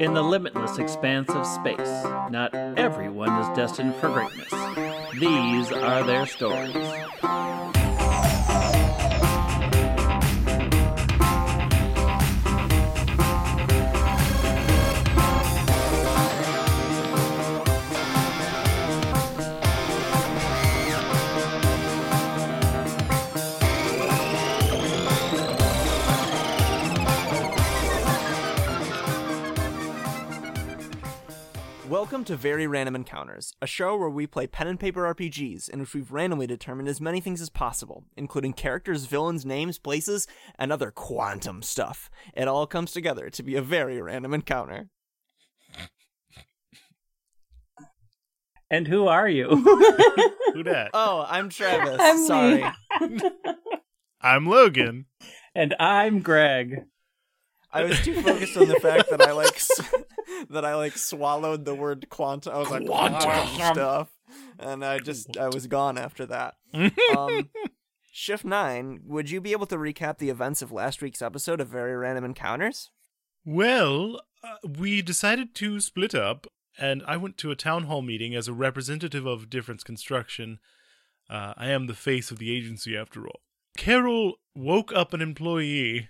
In the limitless expanse of space, not everyone is destined for greatness. These are their stories. Welcome to Very Random Encounters, a show where we play pen and paper RPGs in which we've randomly determined as many things as possible, including characters, villains, names, places, and other quantum stuff. It all comes together to be a very random encounter. And who are you? Who dat? Oh, I'm Travis. I'm. Sorry. I'm Logan. and I'm Greg. I was too focused on the fact that I like s- that I like swallowed the word quantum. I was like quantum stuff, and I just I was gone after that. Um, Shift nine, would you be able to recap the events of last week's episode of Very Random Encounters? Well, uh, we decided to split up, and I went to a town hall meeting as a representative of Difference Construction. Uh, I am the face of the agency, after all. Carol woke up an employee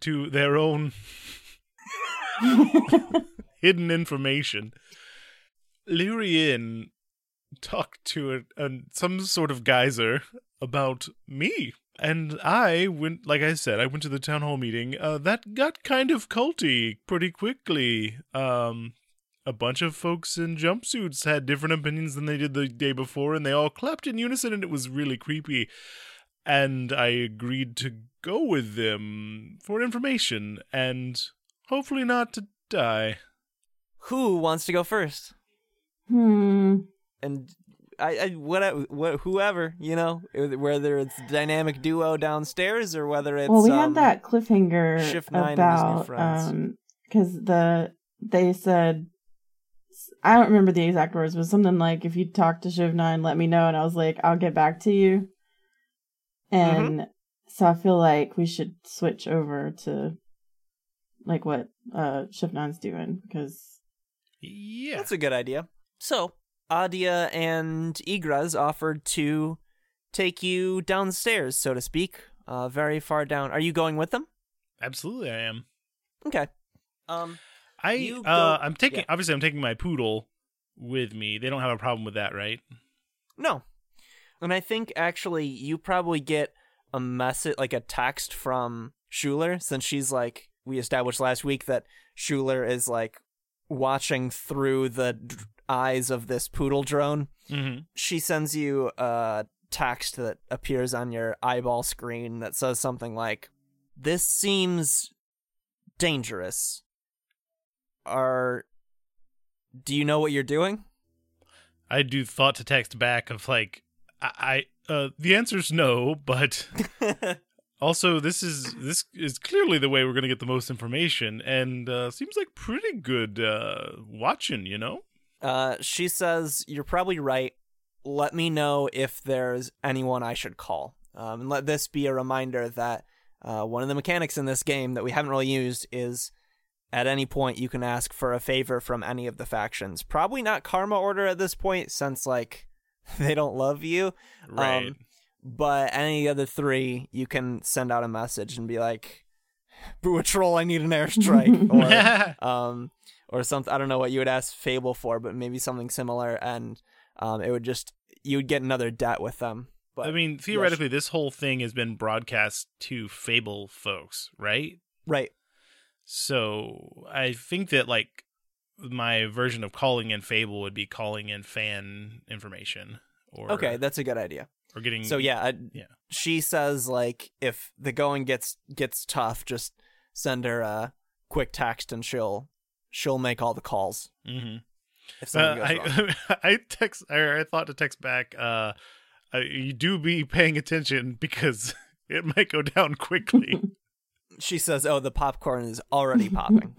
to their own hidden information. Lyrian talked to a, a, some sort of geyser about me. And I went, like I said, I went to the town hall meeting. Uh, that got kind of culty pretty quickly. Um, a bunch of folks in jumpsuits had different opinions than they did the day before, and they all clapped in unison, and it was really creepy. And I agreed to go with them for information and hopefully not to die. Who wants to go first? Hmm. And I, I what, what, whoever you know, whether it's dynamic duo downstairs or whether it's well, we um, had that cliffhanger Shift Nine about friends. um because the they said I don't remember the exact words, but something like if you talk to Shift Nine, let me know, and I was like, I'll get back to you. And so I feel like we should switch over to like what uh Shift Nine's doing because Yeah. That's a good idea. So, Adia and Igraz offered to take you downstairs, so to speak, uh, very far down. Are you going with them? Absolutely, I am. Okay. Um, I uh, go- I'm taking yeah. obviously I'm taking my poodle with me. They don't have a problem with that, right? no. And I think actually you probably get a message, like a text from Schuler, since she's like, we established last week that Schuler is like watching through the d- eyes of this poodle drone. Mm-hmm. she sends you a text that appears on your eyeball screen that says something like, This seems dangerous. Are. Do you know what you're doing? I do thought to text back of like I, I uh the answer's no, but also this is this is clearly the way we're gonna get the most information, and uh seems like pretty good uh watching, you know. uh, she says, You're probably right. Let me know if there's anyone I should call. Um, and let this be a reminder that uh, one of the mechanics in this game that we haven't really used is at any point you can ask for a favor from any of the factions. Probably not Karma Order at this point, since like they don't love you. Right. Um, but any other three, you can send out a message and be like, "Boo a troll, I need an airstrike," or um, or something. I don't know what you would ask Fable for, but maybe something similar, and um, it would just you would get another debt with them. But I mean, theoretically, this whole thing has been broadcast to Fable folks, right? right, So I think that like my version of calling in Fable would be calling in fan information, or okay, that's a good idea. Or getting So yeah, I, Yeah. she says like if the going gets gets tough, just send her a quick text and she'll she'll make all the calls. hmm If something Uh, goes wrong. I I text I thought to text back. Uh, uh, you do be paying attention because it might go down quickly. She says, "Oh, the popcorn is already popping."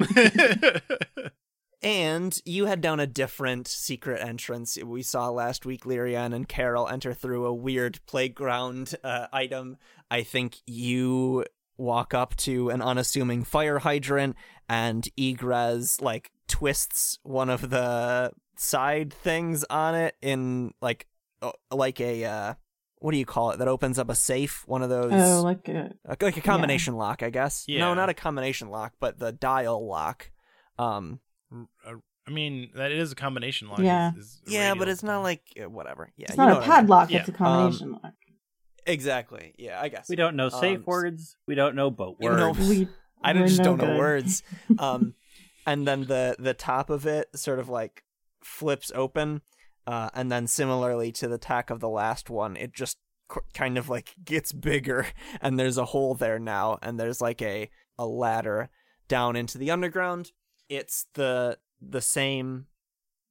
And you head down a different secret entrance. We saw last week Lyrian and Carol enter through a weird playground uh, item. I think you walk up to an unassuming fire hydrant, and Egrez like twists one of the side things on it in like like a uh what do you call it that opens up a safe one of those oh, like a uh, like a combination lock i guess Yeah. no not a combination lock but the dial lock um I mean, that is a combination lock. Yeah. is- is yeah but it's not like uh, whatever yeah it's not a what I mean. padlock, Yeah. it's a combination lock. exactly yeah i guess We don't know safe Um, words. We don't know boat you know- words. We I we're just no don't know words. Um, and then the the top of it sort of like flips open, uh, and then similarly to the tack of the last one, it just qu- kind of like gets bigger, and there's a hole there now, and there's like a a ladder down into the underground. It's the the same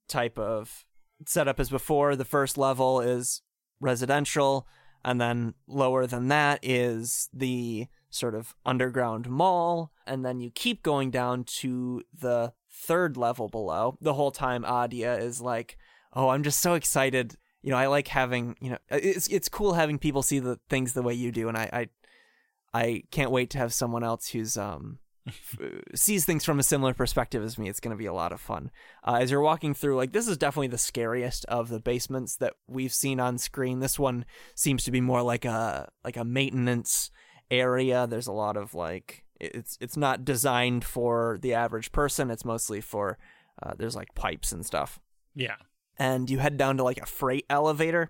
type of setup as before. The first level is residential, and then lower than that is the sort of underground mall, and then you keep going down to the third level below. The whole time Adia is like, "Oh, I'm just so excited." You know, I like having, you know, it's it's cool having people see the things the way you do, and I I, I can't wait to have someone else who's um sees things from a similar perspective as me. It's going to be a lot of fun. Uh, as you're walking through, like this is definitely the scariest of the basements that we've seen on screen. This one seems to be more like a like a maintenance area. There's a lot of like it's it's not designed for the average person. It's mostly for uh, there's like pipes and stuff. Yeah. And you head down to like a freight elevator.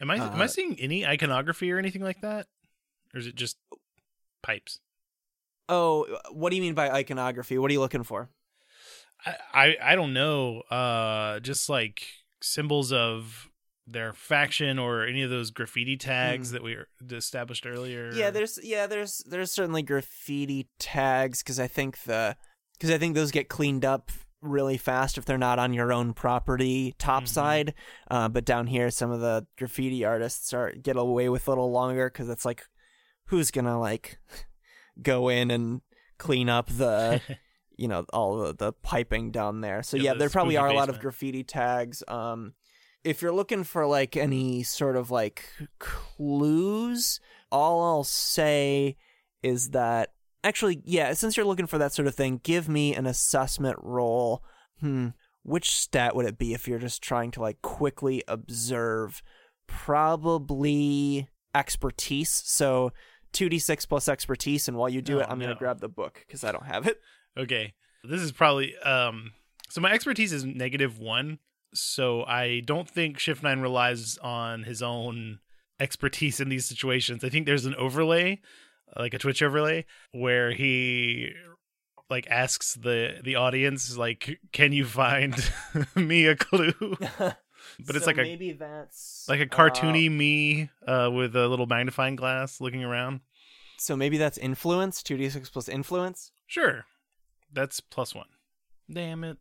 Am I am I Uh, seeing any iconography or anything like that, or is it just pipes? Oh, what do you mean by iconography? What are you looking for? I I, I don't know. Uh, just like symbols of their faction or any of those graffiti tags Hmm. that we established earlier. Yeah, there's yeah, there's there's certainly graffiti tags because I think the because I think those get cleaned up really fast if they're not on your own property topside. Uh, but down here, some of the graffiti artists are get away with a little longer because it's like, who's gonna like go in and clean up the you know all the, the piping down there. So Yeah, yeah, the there probably are a lot of graffiti tags. Um, if you're looking for like any sort of like clues, all I'll say is that actually, yeah, since you're looking for that sort of thing, give me an assessment roll. Hmm, which stat would it be if you're just trying to like quickly observe? Probably expertise. So 2d6 plus expertise, and while you do Oh, it, I'm no. gonna grab the book because I don't have it. Okay. This is probably um so my expertise is negative 1, so I don't think Shift 9 relies on his own expertise in these situations. I think there's an overlay, like a Twitch overlay where he like asks the the audience like can you find me a clue? But it's So like a that's like a uh, cartoony me uh with a little magnifying glass looking around. so maybe that's influence. 2d6 plus influence. Sure. That's plus 1. Damn it.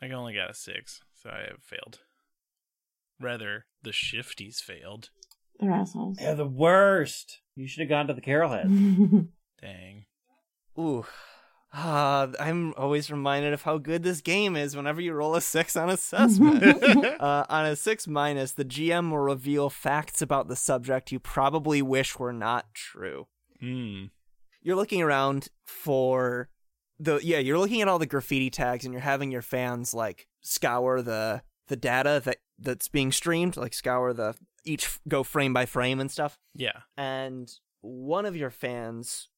I only got a 6, so I have failed. Rather, the shifties failed. They're assholes. They're the worst. You should have gone to the Carol Head. Dang. Ooh. Ah, I'm always reminded of how good this game is whenever you roll a six on assessment. uh, on a six minus, the GM will reveal facts about the subject you probably wish were not true. Hmm. You're looking around for the yeah, you're looking at all the graffiti tags and you're having your fans like scour the the data that that's being streamed, like scour the each go frame by frame and stuff Yeah. and one of your fans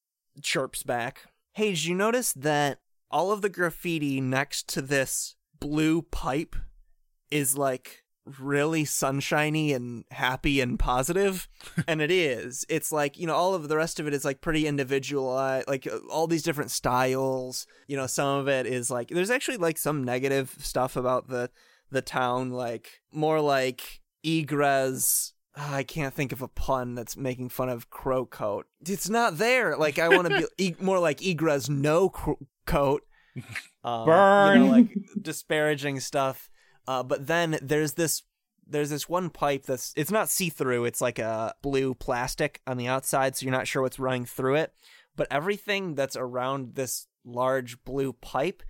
chirps back, Hey, did you notice that all of the graffiti next to this blue pipe is like really sunshiny and happy and positive? and it is. It's like, you know, all of the rest of it is like pretty individualized, like uh, all these different styles. You know, some of it is like, there's actually like some negative stuff about the the town, like more like egress I can't think of a pun that's making fun of crow coat. It's not there. Like I want to be e- more like Igra's no cro- coat. Um, Burn. You know, like disparaging stuff. Uh, but then there's this there's this one pipe that's it's not see through. It's like a blue plastic on the outside, so you're not sure what's running through it. But everything that's around this large blue pipe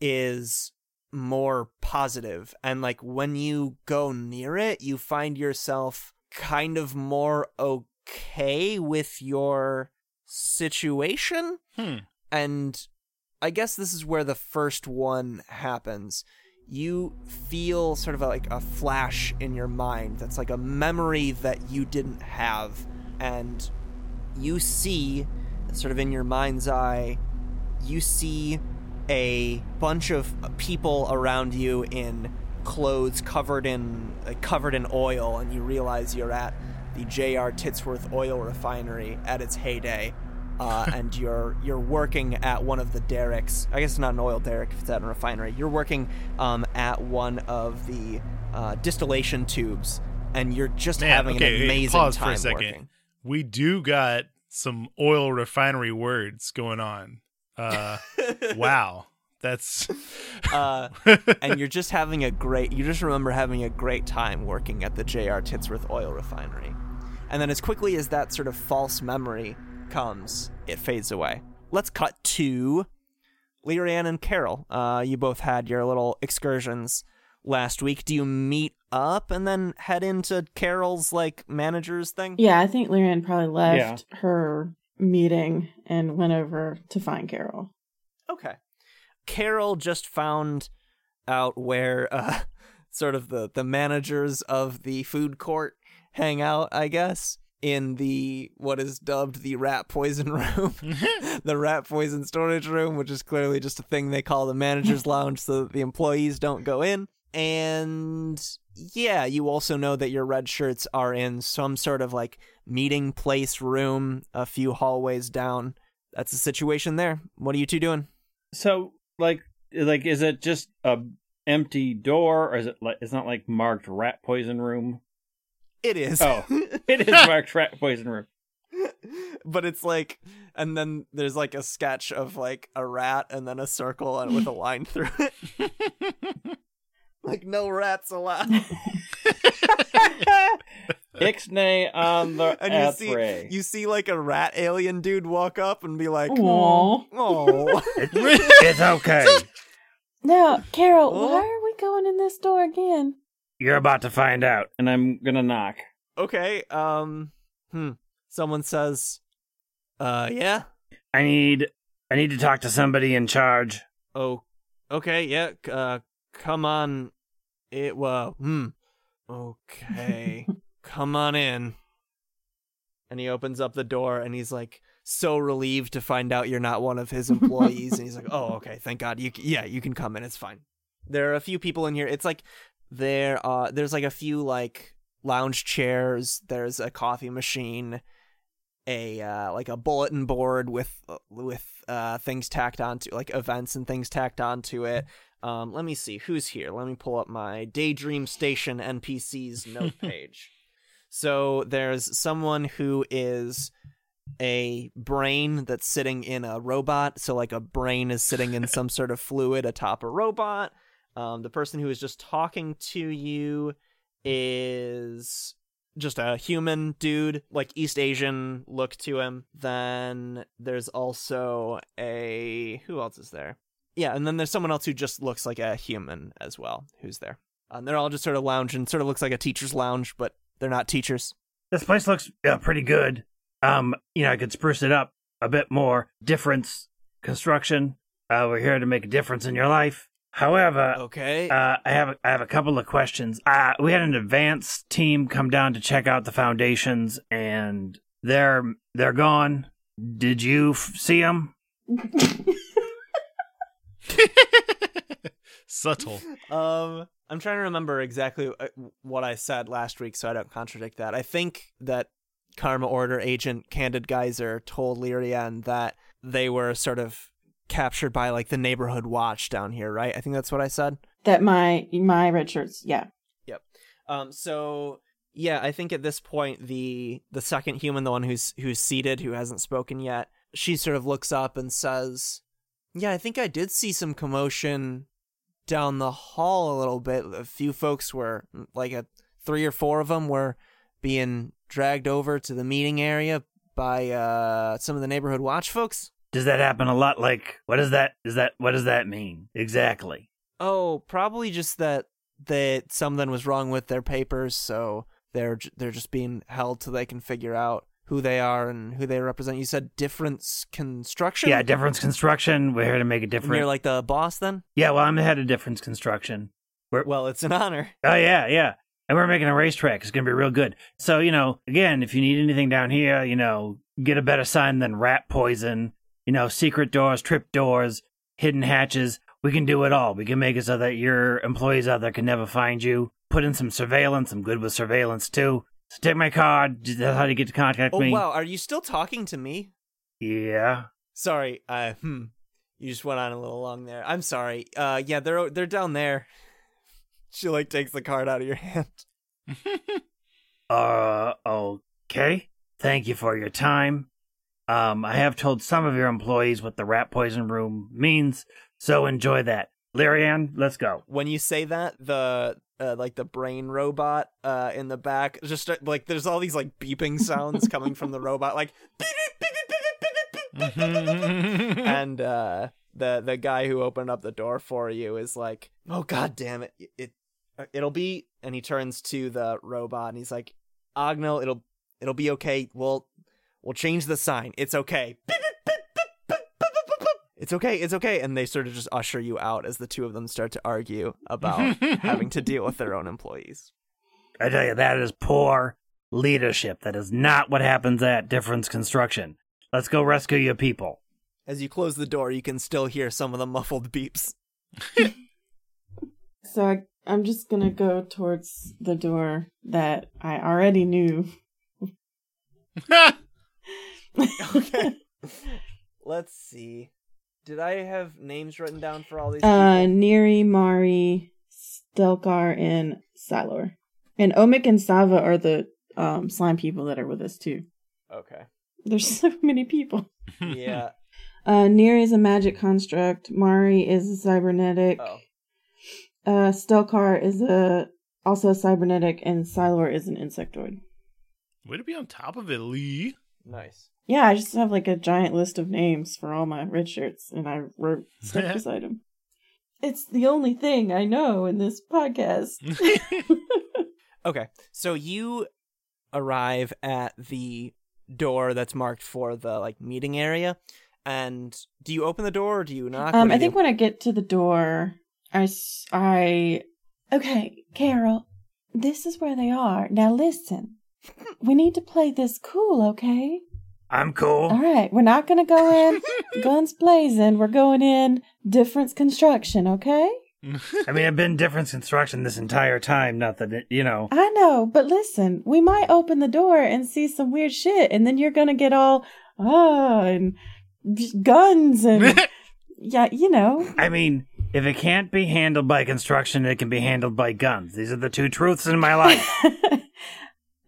is more positive and like when you go near it you find yourself kind of more okay with your situation Hmm. and I guess this is where the first one happens. You feel sort of like a flash in your mind that's like a memory that you didn't have. And you see, sort of in your mind's eye, you see a bunch of people around you in clothes covered in covered in oil, and you realize you're at the J.R. Titsworth oil refinery at its heyday. Uh, and you're you're working at one of the derricks. I guess it's not an oil derrick if it's at a refinery. You're working um, at one of the uh, distillation tubes, and you're just Man, having okay, an hey, amazing pause time for a second. working. We do got some oil refinery words going on. Uh, wow, that's Uh, and you're just having a great you just remember having a great time working at the JR Titsworth oil refinery. And then as quickly as that sort of false memory comes, it fades away. Let's cut to Lyrian and Carol. Uh, you both had your little excursions last week. Do you meet up and then head into Carol's like manager's thing? Yeah, I think Lyrian probably left her meeting and went over to find Carol. Okay. Carol just found out where uh, sort of the, the managers of the food court hang out, I guess, in the what is dubbed the rat poison room, the rat poison storage room, which is clearly just a thing they call the manager's lounge so that the employees don't go in. And yeah, you also know that your red shirts are in some sort of like meeting place room a few hallways down. That's the situation there. What are you two doing? So, like, like, is it just a empty door, or is it like it's not like marked rat poison room? It is. Oh, it is marked rat poison room. but it's like, and then there's like a sketch of like a rat and then a circle and with a line through it. like no rats allowed. Ixnay on the And you see, Athray. you see like a rat alien dude walk up and be like, Aw. "Oh, it's okay. Now, Carol, Oh. why are we going in this door again? You're about to find out. and I'm gonna knock. okay." Um, hmm. Someone says, "Uh, yeah." I need I need to talk to somebody in charge. Oh, okay, yeah. Uh, come on. It well, hmm. Okay, come on in. And he opens up the door, and he's like so relieved to find out you're not one of his employees. and he's like, "Oh, okay, thank God. You, yeah, you can come in. It's fine." There are a few people in here. It's like there, uh, there's like a few like lounge chairs. There's a coffee machine a uh, like a bulletin board with with uh, things tacked onto like events and things tacked onto it. Um, let me see who's here. Let me pull up my Daydream Station NPC's note page. So there's someone who is a brain that's sitting in a robot. So like a brain is sitting in some sort of fluid atop a robot. Um, the person who is just talking to you is just a human dude, like East Asian look to him. Then there's also a who else is there? Yeah, and then there's someone else who just looks like a human as well, who's there. Um, they're all just sort of lounging, sort of looks like a teacher's lounge, but they're not teachers. This place looks uh, pretty good. Um, you know, I could spruce it up a bit more. Difference construction. Uh, we're here to make a difference in your life. However, Okay. uh, I have a, I have a couple of questions. Uh, we had an advance team come down to check out the foundations, and they're they're gone. Did you f- see them? subtle. Um, I'm trying to remember exactly uh, what I said last week, so I don't contradict that. I think that Karma Order agent Candid Geyser told Lyrian that they were sort of captured by like the neighborhood watch down here, right? I think that's what I said. That my my red shirts, yeah. Yep. Um, so yeah, I think at this point the the second human, the one who's who's seated, who hasn't spoken yet, she sort of looks up and says, "Yeah, I think I did see some commotion down the hall a little bit. A few folks were like a three or four of them were being dragged over to the meeting area by uh some of the neighborhood watch folks." Does that happen a lot? Like, what does that is that what does that mean exactly? Oh, probably just that that something was wrong with their papers, so they're they're just being held till they can figure out who they are and who they represent. You said difference construction. Yeah, difference construction. We're here to make a And difference. you're like the boss then. yeah, well, I'm the head of difference construction. Well, it's an honor. Oh yeah, yeah. And we're making a racetrack. It's gonna be real good. So, you know, again, if you need anything down here, you know, get a better sign than rat poison, you know, secret doors, trip doors, hidden hatches. We can do it all. We can make it so that your employees out there can never find you. Put in some surveillance. I'm good with surveillance too. So take my card. That's how to get to contact me. Oh me. wow, are you still talking to me? Yeah. Sorry. Uh, hmm. You just went on a little long there. I'm sorry. Uh, yeah, they're they're down there. She like takes the card out of your hand. Uh, okay. Thank you for your time. Um, I have told some of your employees what the rat poison room means, so enjoy that. Lyrian, let's go. When you say that, the uh, like the brain robot uh in the back. Just start, like there's all these like beeping sounds coming from the robot like and uh the the guy who opened up the door for you is like oh god damn it it it'll be and he turns to the robot and he's like Ognel it'll it'll be okay. We'll we'll change the sign. It's okay it's okay it's okay and they sort of just usher you out as the two of them start to argue about having to deal with their own employees I tell you, that is poor leadership. That is not what happens at Difference Construction. Let's go rescue your people. as you close the door you can still hear some of the muffled beeps So I, I'm just gonna go towards the door that I already knew. okay let's see did i have names written down for all these Uh, people? Neri, Mari, Stelkar, and Silor. And Omik and Sava are the um, slime people that are with us too. okay There's so many people. yeah Uh, Neri is a magic construct. Mari is a cybernetic. oh Uh, Stelkar is a also a cybernetic, and Silor is an insectoid. Way to be on top of it, Lee. nice Yeah, I just have like a giant list of names for all my red shirts, and I wrote stuff beside them. It's the only thing I know in this podcast. okay so you arrive at the door that's marked for the like meeting area and do you open the door or do you knock Um, I think do? when I get to the door, I I okay, Carol, this is where they are. Now listen, we need to play this cool, okay? I'm cool. All right, we're not gonna go in guns blazing. We're going in difference construction, okay? I mean, I've been Difference Construction this entire time. Not that, it, you know. I know, but listen, we might open the door and see some weird shit, and then you're gonna get all ah and guns and yeah, you know. I mean, if it can't be handled by construction, it can be handled by guns. These are the two truths in my life.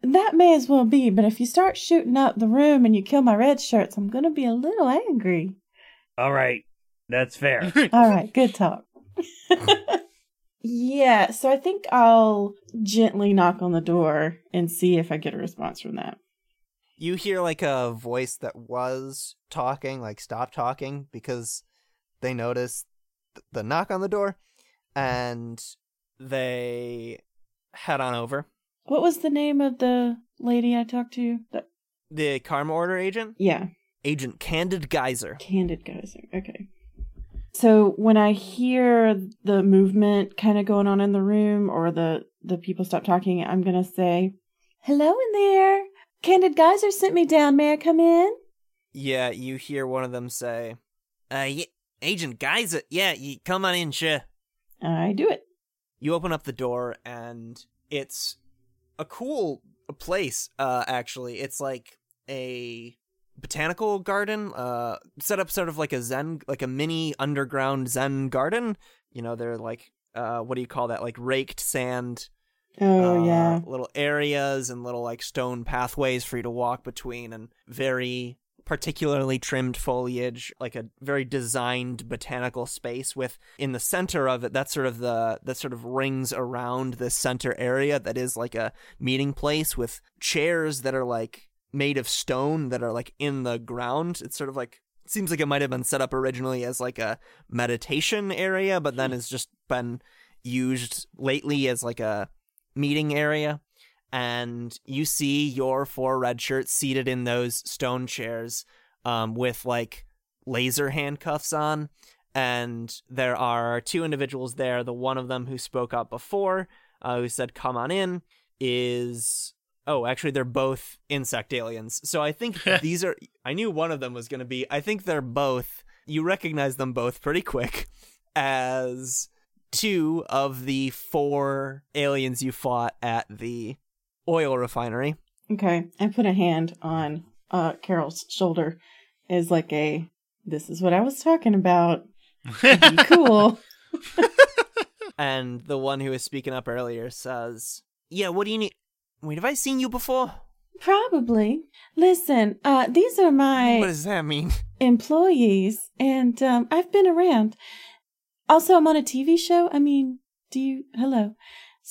that may as well be, but if you start shooting up the room and you kill my red shirts, I'm gonna be a little angry. All right, that's fair. All right, good talk. yeah, so I think I'll gently knock on the door and see if I get a response from that. you hear like a voice that was talking like stop talking because they notice th- the knock on the door and they head on over What was the name of the lady I talked to? The, the karma order agent yeah, agent candid geyser Candid Geyser. Okay. So when I hear the movement kind of going on in the room or the the people stop talking, I'm gonna say, "Hello in there. Candid Geyser sent me down. May I come in?" yeah you hear one of them say uh yeah, agent geyser yeah you come on in sure I do it. you open up the door and it's a cool place uh actually. It's like a botanical garden uh set up sort of like a zen like a mini underground zen garden. You know they're like uh what do you call that? Like raked sand Oh uh, yeah. little areas and little like stone pathways for you to walk between and very particularly trimmed foliage like a very designed botanical space with in the center of it that's sort of the that sort of rings around this center area that is like a meeting place with chairs that are like made of stone that are like in the ground. It's sort of like seems like it might have been set up originally as like a meditation area but then hmm. it's just been used lately as like a meeting area and you see your four red shirts seated in those stone chairs um, with like laser handcuffs on. And there are two individuals there. The one of them who spoke up before, uh, who said, Come on in, is. Oh, actually, they're both insect aliens. So I think these are. I knew one of them was going to be. I think they're both. You recognize them both pretty quick as two of the four aliens you fought at the oil refinery. Okay, I put a hand on uh Carol's shoulder as like a this is what I was talking about. Cool. And the one who was speaking up earlier says, Yeah, what do you need? Wait, have I seen you before? Probably. Listen, uh these are my What does that mean? employees and um I've been around. Also, I'm on a TV show. I mean, do you hello.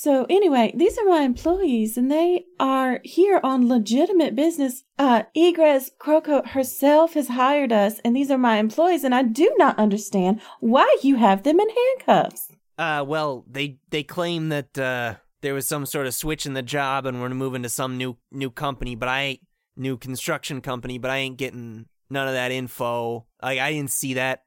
So anyway, these are my employees and they are here on legitimate business. Uh Egress Croco herself has hired us and these are my employees and I do not understand why you have them in handcuffs. Uh, well, they they claim that uh there was some sort of switch in the job and we're moving to some new new company, but I ain't new construction company, but I ain't getting none of that info. Like I didn't see that.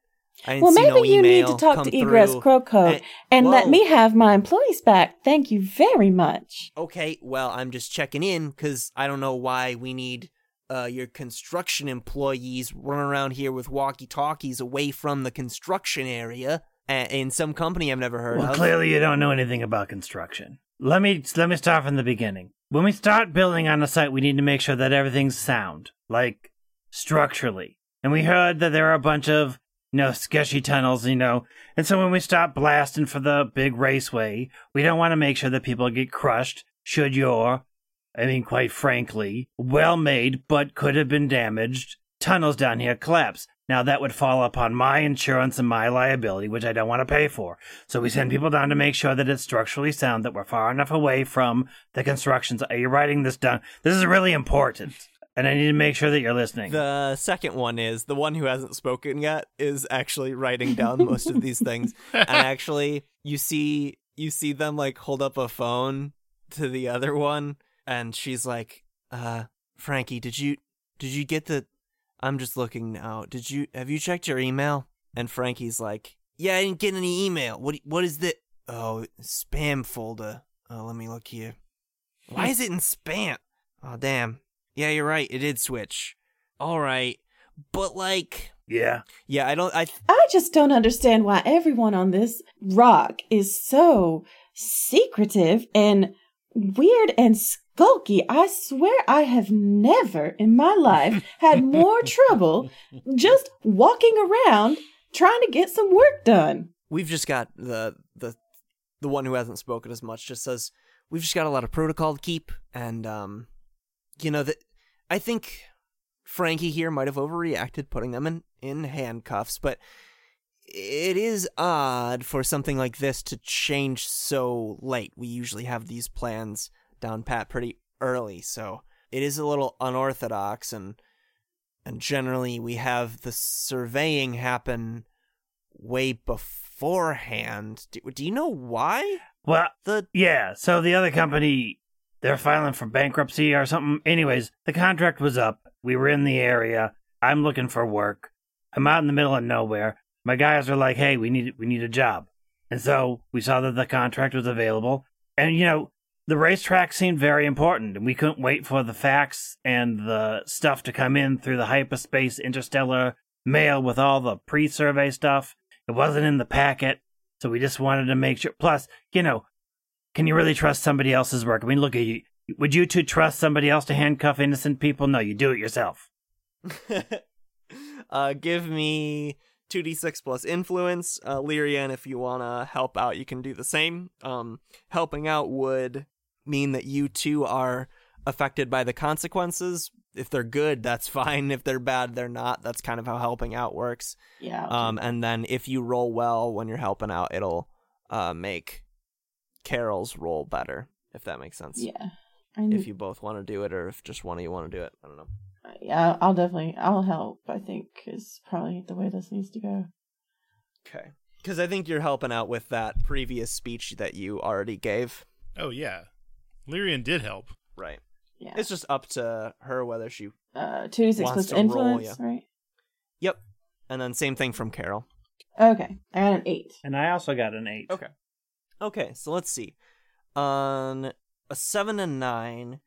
I didn't Well, maybe no you need to talk to Egress through. Croco Eh, and let me have my employees back. Thank you very much. Okay, well, I'm just checking in because I don't know why we need uh, your construction employees running around here with walkie talkies away from the construction area uh, in some company I've never heard Well, of. clearly you don't know anything about construction. Let me let me start from the beginning. When we start building on a site, we need to make sure that everything's sound, like structurally. And we heard that there are a bunch of know sketchy tunnels, you know. And so when we stop blasting for the big raceway, we don't want to make sure that people get crushed. Should your, I mean, quite frankly, well made but could have been damaged tunnels down here collapse. Now that would fall upon my insurance and my liability, which I don't want to pay for. So we send people down to make sure that it's structurally sound, that we're far enough away from the constructions. Are you writing this down? This is really important. And I need to make sure that you're listening. The second one is the one who hasn't spoken yet is actually writing down most of these things. And actually, you see you see them like hold up a phone to the other one and she's like, "Uh, Frankie, did you did you get the I'm just looking now. Did you have you checked your email?" And Frankie's like, "Yeah, I didn't get any email. What what is that? Oh, spam folder. Oh, let me look here. Why is it in spam? Oh, damn. Yeah, you're right. It did switch. All right. But like, yeah. yeah, I don't I I just don't understand why everyone on this rock is so secretive and weird and skulky. I swear I have never in my life had more trouble just walking around trying to get some work done. we've just got the the the one who hasn't spoken as much just says we've just got a lot of protocol to keep and um you know that I think Frankie here might have overreacted putting them in in handcuffs but it is odd for something like this to change so late. We usually have these plans down pat pretty early, so it is a little unorthodox and and generally we have the surveying happen way beforehand. Do, do you know why? Well, The Yeah, so the other company, they're filing for bankruptcy or something. Anyways, the contract was up. We were in the area. I'm looking for work. I'm out in the middle of nowhere. My guys are like, "Hey, we need we need a job," and so we saw that the contract was available. And you know, the racetrack seemed very important, and we couldn't wait for the facts and the stuff to come in through the hyperspace interstellar mail with all the pre-survey stuff. It wasn't in the packet, so we just wanted to make sure. Plus, you know, can you really trust somebody else's work? I mean, look at you. Would you two trust somebody else to handcuff innocent people? No, you do it yourself. uh, give me 2d6 plus influence. Uh, Lyrian, if you want to help out, you can do the same. Um, helping out would mean that you two are affected by the consequences. If they're good, that's fine. If they're bad, they're not. That's kind of how helping out works. Yeah. Um, and then if you roll well when you're helping out, it'll uh, make Carol's role better, if that makes sense. yeah. I If you both want to do it, or if just one of you want to do it, I don't know. yeah, I'll definitely I'll help. I think is probably the way this needs to go. Okay. Because I think you're helping out with that previous speech that you already gave. Oh yeah, Lyrian did help. Right. Yeah. It's just up to her whether she. uh, two d six wants plus to roll, influence, yeah. right? Yep. And then same thing from Carol. Okay, I got an eight. And I also got an eight. Okay. Okay, so let's see. On a seven and nine,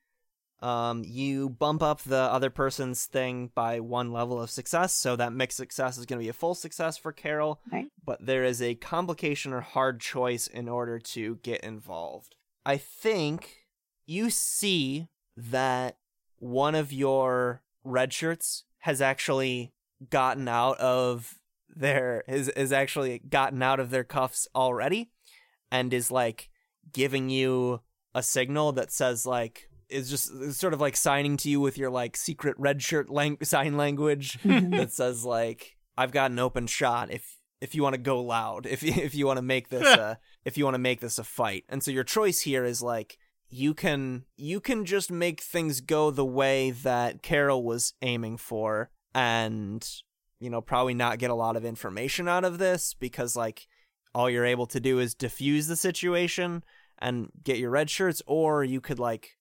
um, you bump up the other person's thing by one level of success, so that mixed success is going to be a full success for Carol. Right. But there is a complication or hard choice in order to get involved. I think you see that one of your red shirts has actually gotten out of their is is actually gotten out of their cuffs already and is like giving you a signal that says like is just is sort of like signing to you with your like secret red shirt lang- sign language that says like I've got an open shot if if you want to go loud if if you want to make this uh if you want to make this a fight. And so your choice here is like you can you can just make things go the way that Carol was aiming for and you know probably not get a lot of information out of this because like all you're able to do is diffuse the situation and get your red shirts or you could like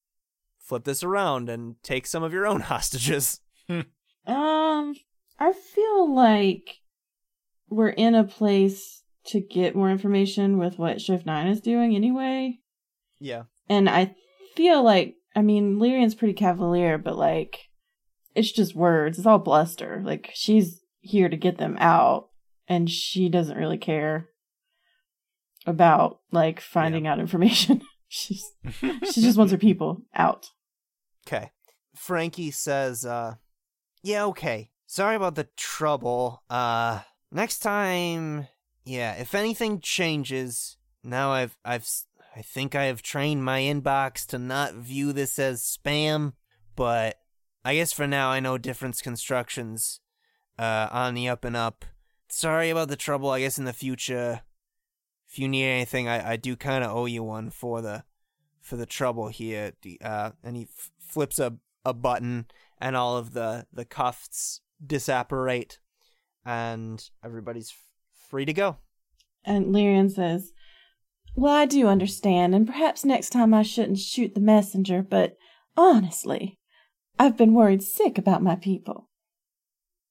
flip this around and take some of your own hostages Um, I feel like we're in a place to get more information with what Shift Nine is doing anyway, yeah and I feel like I mean Lyrian's pretty cavalier, but like it's just words. It's all bluster. Like she's here to get them out, and she doesn't really care about like finding out information. She's she just wants her people out. Okay. Frankie says, uh, yeah, okay. Sorry about the trouble. Uh, next time, yeah, if anything changes, now I've, I've, I think I have trained my inbox to not view this as spam, but I guess for now I know Difference Constructions, uh, on the up and up. Sorry about the trouble. I guess in the future, if you need anything, I, I do kind of owe you one for the for the trouble here. Uh, and he f- flips a, a button, and all of the the cuffs disapparate, and everybody's f- free to go. And Lyrian says, Well, I do understand, and perhaps next time I shouldn't shoot the messenger, but honestly, I've been worried sick about my people.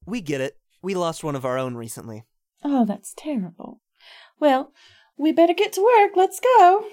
We get it. We lost one of our own recently. Oh, that's terrible. Well, we better get to work. Let's go.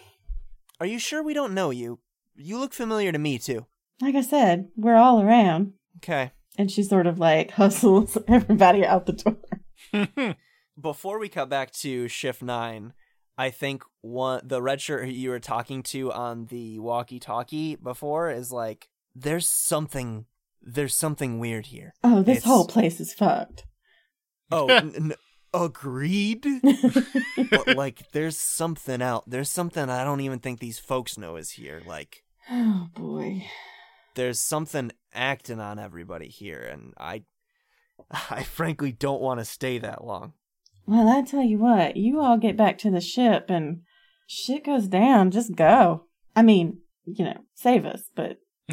Are you sure we don't know you? You look familiar to me too. Like I said, we're all around. Okay. And she sort of like hustles everybody out the door. Before we cut back to shift nine, I think one the red shirt who you were talking to on the walkie-talkie before is like, there's something, there's something weird here. Oh, this It's- whole place is fucked. Oh, n- n- agreed. but like, there's something out. There's something I don't even think these folks know is here. Like, oh boy. there's something acting on everybody here, and I, I frankly don't want to stay that long. Well, I tell you what, you all get back to the ship and shit goes down, just go. I mean, you know, save us, but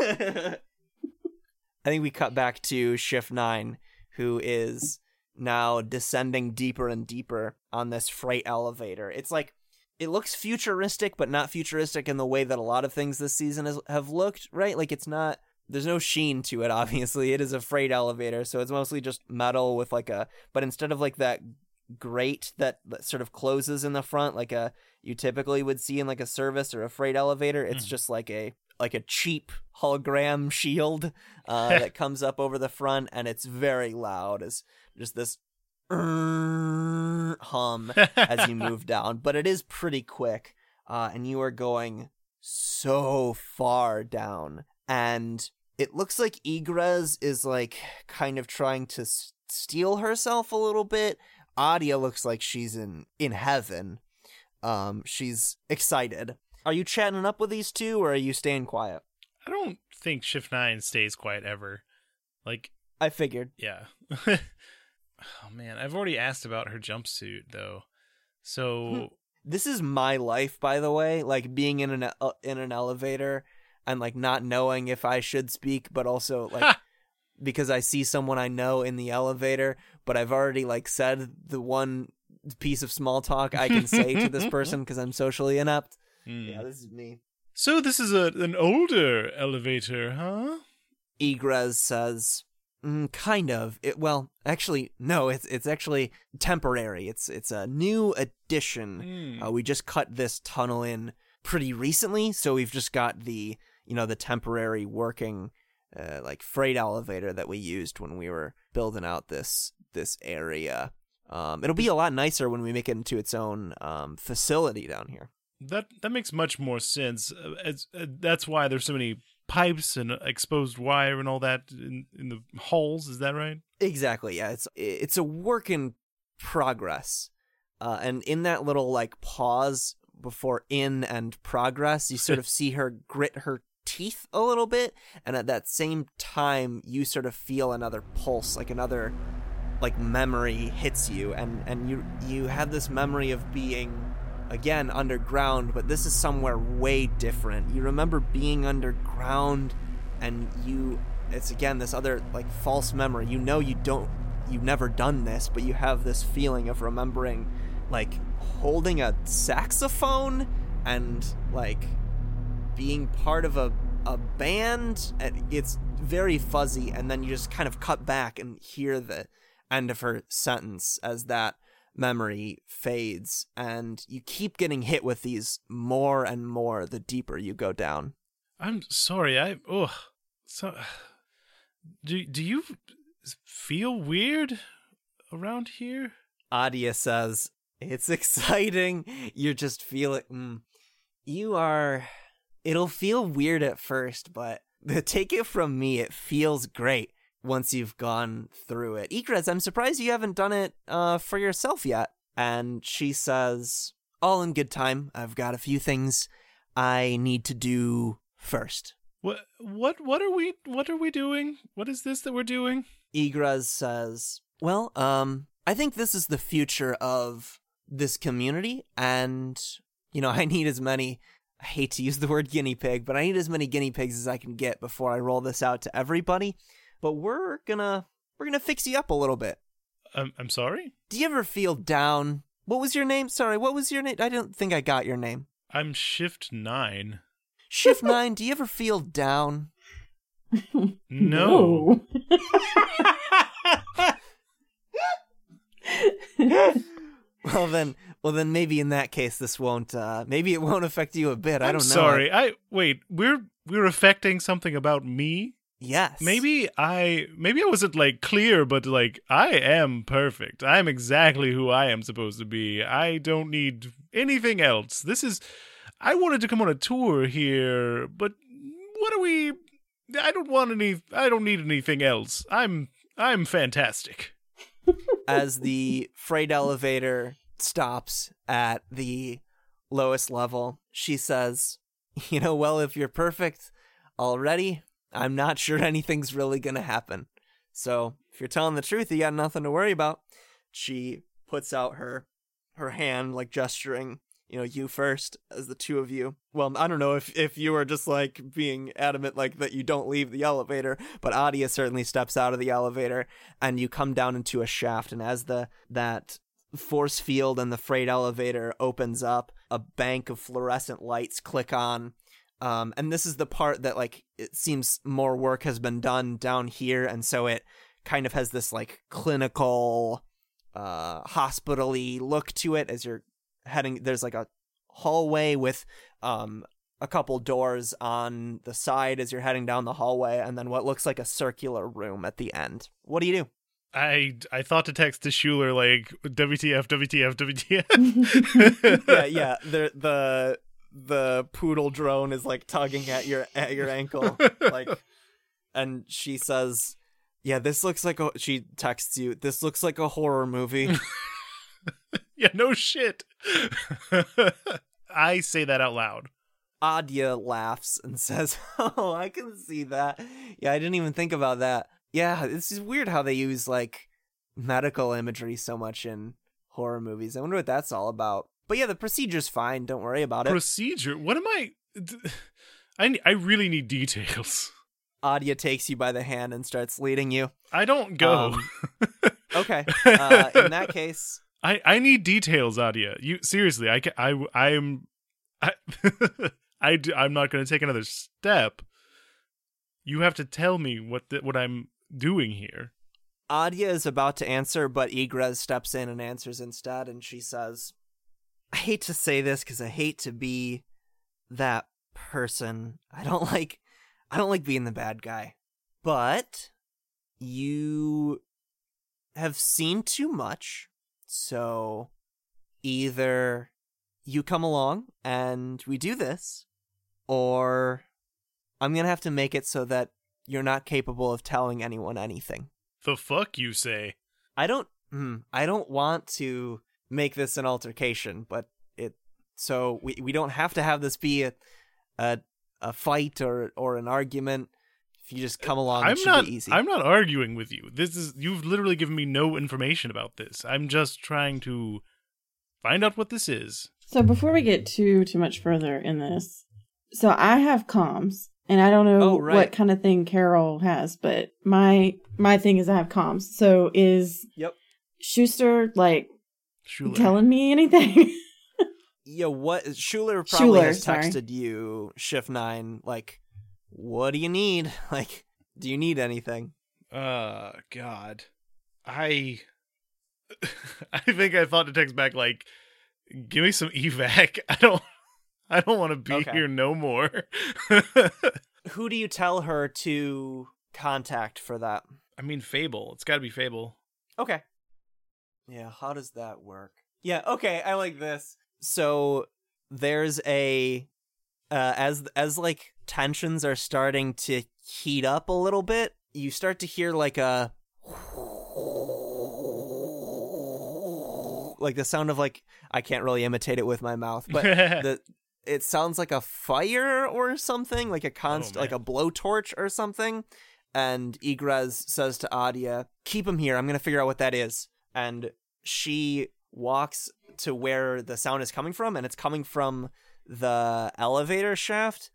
I think we cut back to Shift 9, who is now descending deeper and deeper on this freight elevator. It's like, it looks futuristic, but not futuristic in the way that a lot of things this season has, have looked, right? Like, it's not, there's no sheen to it, obviously. It is a freight elevator, so it's mostly just metal with like a, but instead of like that grate that, that sort of closes in the front, like a, you typically would see in like a service or a freight elevator, it's Mhm. just like a, like a cheap hologram shield uh, that comes up over the front, and it's very loud. It's just this hum as you move down, but it is pretty quick, uh, and you are going so far down, and it looks like Egrez is like kind of trying to s- steal herself a little bit. Adia looks like she's in in heaven. Um, she's excited. Are you chatting up with these two, or are you staying quiet? I don't think Shift 9 stays quiet ever. Like, I figured. yeah. oh man, I've already asked about her jumpsuit though. So, This is my life, by the way. Like being in an uh, in an elevator and like not knowing if I should speak, but also like because I see someone I know in the elevator, but I've already like said the one piece of small talk I can say to this person because I'm socially inept. Hmm. Yeah, this is me. So this is a an older elevator, huh? Egrez says, mm, "Kind of. It well, actually, no. It's it's actually temporary. It's it's a new addition. Hmm. Uh, we just cut this tunnel in pretty recently, so we've just got the you know the temporary working uh, like freight elevator that we used when we were building out this this area. Um, it'll be a lot nicer when we make it into its own um, facility down here. That that makes much more sense. Uh, as, uh, that's why there's so many pipes and exposed wire and all that in, in the halls. Is that right? Exactly. Yeah, it's it's a work in progress, uh, and in that little like pause before in and progress, you sort of see her grit her teeth a little bit, and at that same time, you sort of feel another pulse, like another like memory hits you, and and you you have this memory of being again underground, but this is somewhere way different. You remember being underground, and you it's again this other like false memory. You know you don't you've never done this, but you have this feeling of remembering like holding a saxophone and like being part of a a band and it's very fuzzy and then you just kind of cut back and hear the end of her sentence as that memory fades and you keep getting hit with these more and more the deeper you go down I'm sorry. I oh so do do you feel weird around here? Adia says, It's exciting. You're just feeling. Mm, you are. It'll feel weird at first, but take it from me, it feels great once you've gone through it. Ikrez, I'm surprised you haven't done it uh, for yourself yet. And she says, All in good time. I've got a few things I need to do first. What what what are we what are we doing? What is this that we're doing? Igraz says, "Well, um, I think this is the future of this community, and you know, I need as many. I hate to use the word guinea pig, but I need as many guinea pigs as I can get before I roll this out to everybody. But we're gonna we're gonna fix you up a little bit. I'm I'm sorry. Do you ever feel down? What was your name? Sorry, what was your name? I don't think I got your name. I'm shift nine. Shift nine. Do you ever feel down? No. Well then, well then, maybe in that case, this won't. uh Maybe it won't affect you a bit. I I'm don't know. sorry. I wait. We're we're affecting something about me. Yes. Maybe I maybe I wasn't like clear, but like I am perfect. I'm exactly who I am supposed to be. I don't need anything else. This is I wanted to come on a tour here, but what are we I don't want any I don't need anything else. I'm I'm fantastic. as the freight elevator stops at the lowest level, she says, You know, well, if you're perfect already, I'm not sure anything's really going to happen. So if you're telling the truth, you got nothing to worry about. She puts out her her hand, like gesturing, you know, you first as the two of you. Well, I don't know if if you are just like being adamant like that you don't leave the elevator, but Adia certainly steps out of the elevator and you come down into a shaft and as the that force field and the freight elevator opens up, a bank of fluorescent lights click on. Um, and this is the part that like it seems more work has been done down here, and so it kind of has this like clinical, uh, hospitally look to it as you're heading. There's like a hallway with um a couple doors on the side as you're heading down the hallway, and then what looks like a circular room at the end. What do you do? I I thought to text to Schuler like WTF WTF WTF. yeah, yeah. The the the poodle drone is like tugging at your at your ankle, like, and she says, "Yeah, this looks like a." She texts you, "This looks like a horror movie." yeah, no shit. I say that out loud. Adia laughs and says, "Oh, I can see that. Yeah, I didn't even think about that. Yeah, this is weird how they use like medical imagery so much in horror movies. I wonder what that's all about." But yeah, the procedure's fine. Don't worry about it. Procedure? What am I? I I really need details. Adia takes you by the hand and starts leading you. I don't go. Um, Okay. Uh, in that case, I I need details, Adia. You seriously? I ca- I I am. I I d- I'm not going to take another step. You have to tell me what the, what I'm doing here. Adia is about to answer, but Egrez steps in and answers instead, and she says, I hate to say this because I hate to be that person. I don't like I don't like being the bad guy. But you have seen too much, so either you come along and we do this, or I'm gonna have to make it so that you're not capable of telling anyone anything. The fuck you say? I don't hmm, I don't want to make this an altercation, but it so we we don't have to have this be a a, a fight or or an argument. If you just come along, I'm should not. be easy. I'm not arguing with you. This is you've literally given me no information about this. I'm just trying to find out what this is. So before we get too too much further in this, so I have comms, and I don't know Oh, right. what kind of thing Carol has, but my my thing is I have comms. So is Yep. Schuster like Schuler. telling me anything? Yeah, what Schuler probably Schuler, has sorry. texted you, Shift Nine, like, what do you need? Like, do you need anything? Uh, God, I, I think I thought to text back like, "Give me some evac." I don't, I don't want to be Okay. here no more. Who do you tell her to contact for that? I mean, Fable. It's got to be Fable. Okay. Yeah, how does that work? Yeah, okay, I like this. So there's a uh as as like tensions are starting to heat up a little bit, you start to hear like a like the sound of like I can't really imitate it with my mouth, but the it sounds like a fire or something, like a const Oh, like a blowtorch or something. And Egrez says to Adia, "Keep him here. I'm gonna figure out what that is." And she walks to where the sound is coming from, and it's coming from the elevator shaft.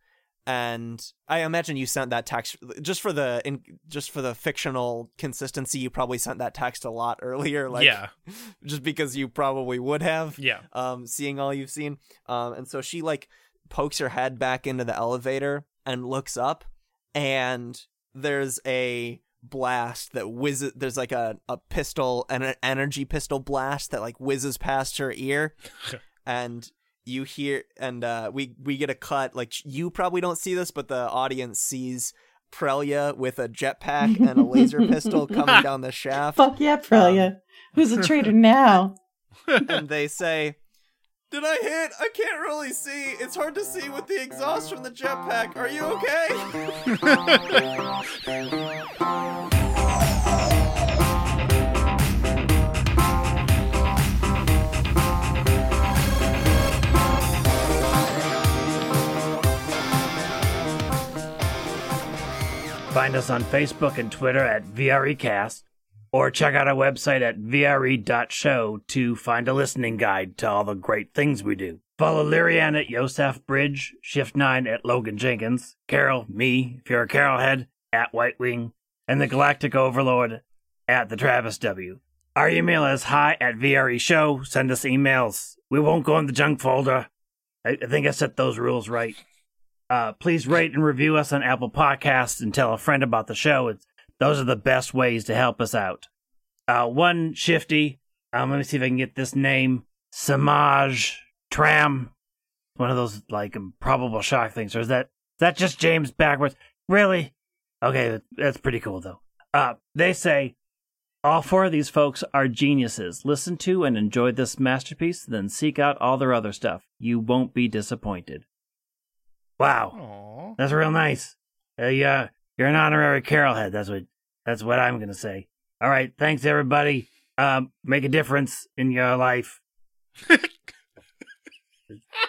And I imagine you sent that text just for the in, just for the fictional consistency. You probably sent that text a lot earlier, like yeah, just because you probably would have yeah. um, seeing all you've seen. Um, and so she like pokes her head back into the elevator and looks up, and there's a blast that whizzes. There's like a, a pistol, and an energy pistol blast that like whizzes past her ear, and you hear and uh, we we get a cut. Like you probably don't see this, but the audience sees. Prelia with a jetpack and a laser pistol coming down the shaft Fuck yeah, Prelia. Who's a traitor now? and they say, Did I hit? I can't really see. It's hard to see with the exhaust from the jetpack. Are you okay? Find us on Facebook and Twitter at VREcast, or check out our website at VRE.show to find a listening guide to all the great things we do. Follow Lyrian at Yosef Bridge, Shift 9 at Logan Jenkins, Carol, me, if you're a Carol head, at White Wing, and the Galactic Overlord at the Travis W. Our email is hi at VRE Show. Send us emails. We won't go in the junk folder. I, I think I set those rules right. Uh, please rate and review us on Apple Podcasts and tell a friend about the show. It's, those are the best ways to help us out. Uh, one shifty, um, let me see if I can get this name. Samaj Tram. One of those like improbable shock things. Or is that is that just James backwards? Really? Okay, that's pretty cool though. Uh, they say all four of these folks are geniuses. Listen to and enjoy this masterpiece, then seek out all their other stuff. You won't be disappointed. Wow. Aww. That's real nice. Uh, yeah, you're an honorary Carol head. That's what that's what I'm gonna say. All right, thanks everybody. Um, make a difference in your life.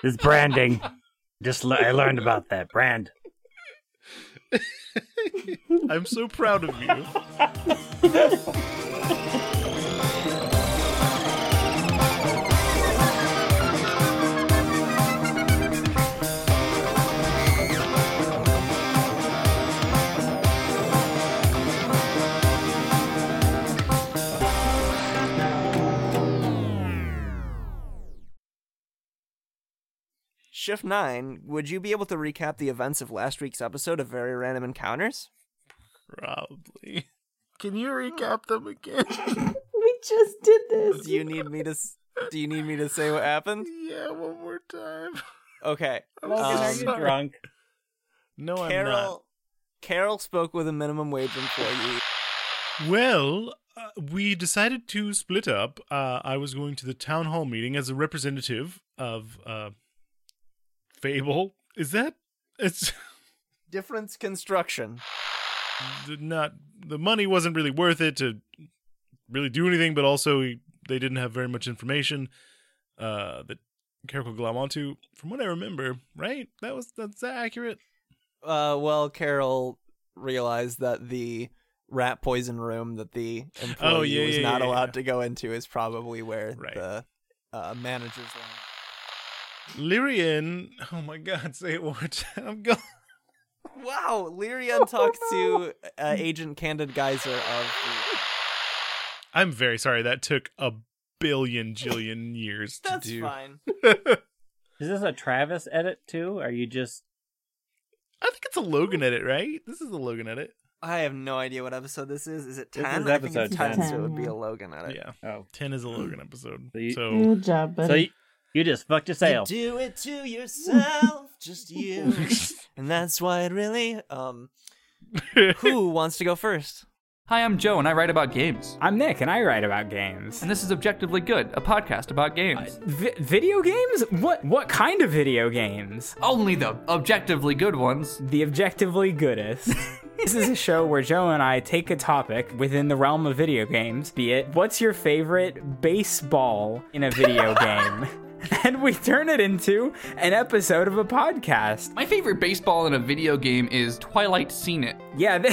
this branding. Just le- I learned about that brand. I'm so proud of you. Shift 9, would you be able to recap the events of last week's episode of Very Random Encounters? Probably. Can you recap them again? We just did this. Do you need me to Do you need me to say what happened? yeah, one more time. Okay. Logan, are Um, you sorry. drunk? No, I'm not. Carol Carol spoke with a minimum wage employee. Well, uh, we decided to split up. Uh, I was going to the town hall meeting as a representative of uh, Fable. Is that? It's Difference construction. not the money wasn't really worth it to really do anything, but also they didn't have very much information uh, that Carol could glom onto. From what I remember, right? That was that's accurate. Uh, well, Carol realized that the rat poison room that the employee Oh, yeah, was yeah, not yeah, allowed to go into is probably where Right. the uh, manager's line. Lyrian, oh my god, say it one more time. I'm going. Wow, Lyrian talked to uh, Agent Candid Geyser of I'm very sorry. That took a billion jillion years the... to That's do. fine. Is this a Travis edit too? Are you just I think it's a Logan edit, right? This is a Logan edit. I have no idea what episode this is. Is it This 10? is I think it's episode 10, 10. so it would be a Logan edit. Yeah, oh? ten is a Logan episode. So you- So Good job, buddy. So you, you just fucked yourself. sail. do it to yourself, just you. and that's why it really um who wants to go first? Hi, I'm Joe, and I write about games. I'm Nick, and I write about games. And this is Objectively Good, a podcast about games. Vi- video games? What what kind of video games? Only the objectively good ones. The objectively goodest. this is a show where Joe and I take a topic within the realm of video games, be it what's your favorite baseball in a video game, and we turn it into an episode of a podcast. My favorite baseball in a video game is Twilight Seen It. Yeah,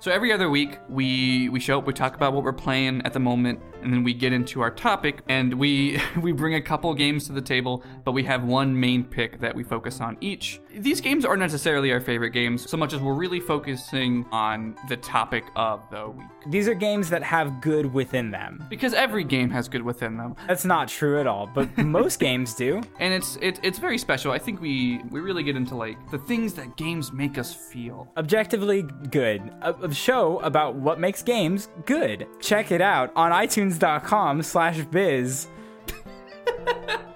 So every other week, we we show up, we talk about what we're playing at the moment, and then we get into our topic, and we we bring a couple games to the table, but we have one main pick that we focus on each. These games aren't necessarily our favorite games, so much as we're really focusing on the topic of the week. these are games that have good within them. Because every game has good within them. That's not true at all, but most games do. and it's it, it's very special. I think we we really get into like the things that games make us feel. Objectively good. A, a show about what makes games good. Check it out on itunes.com slash biz.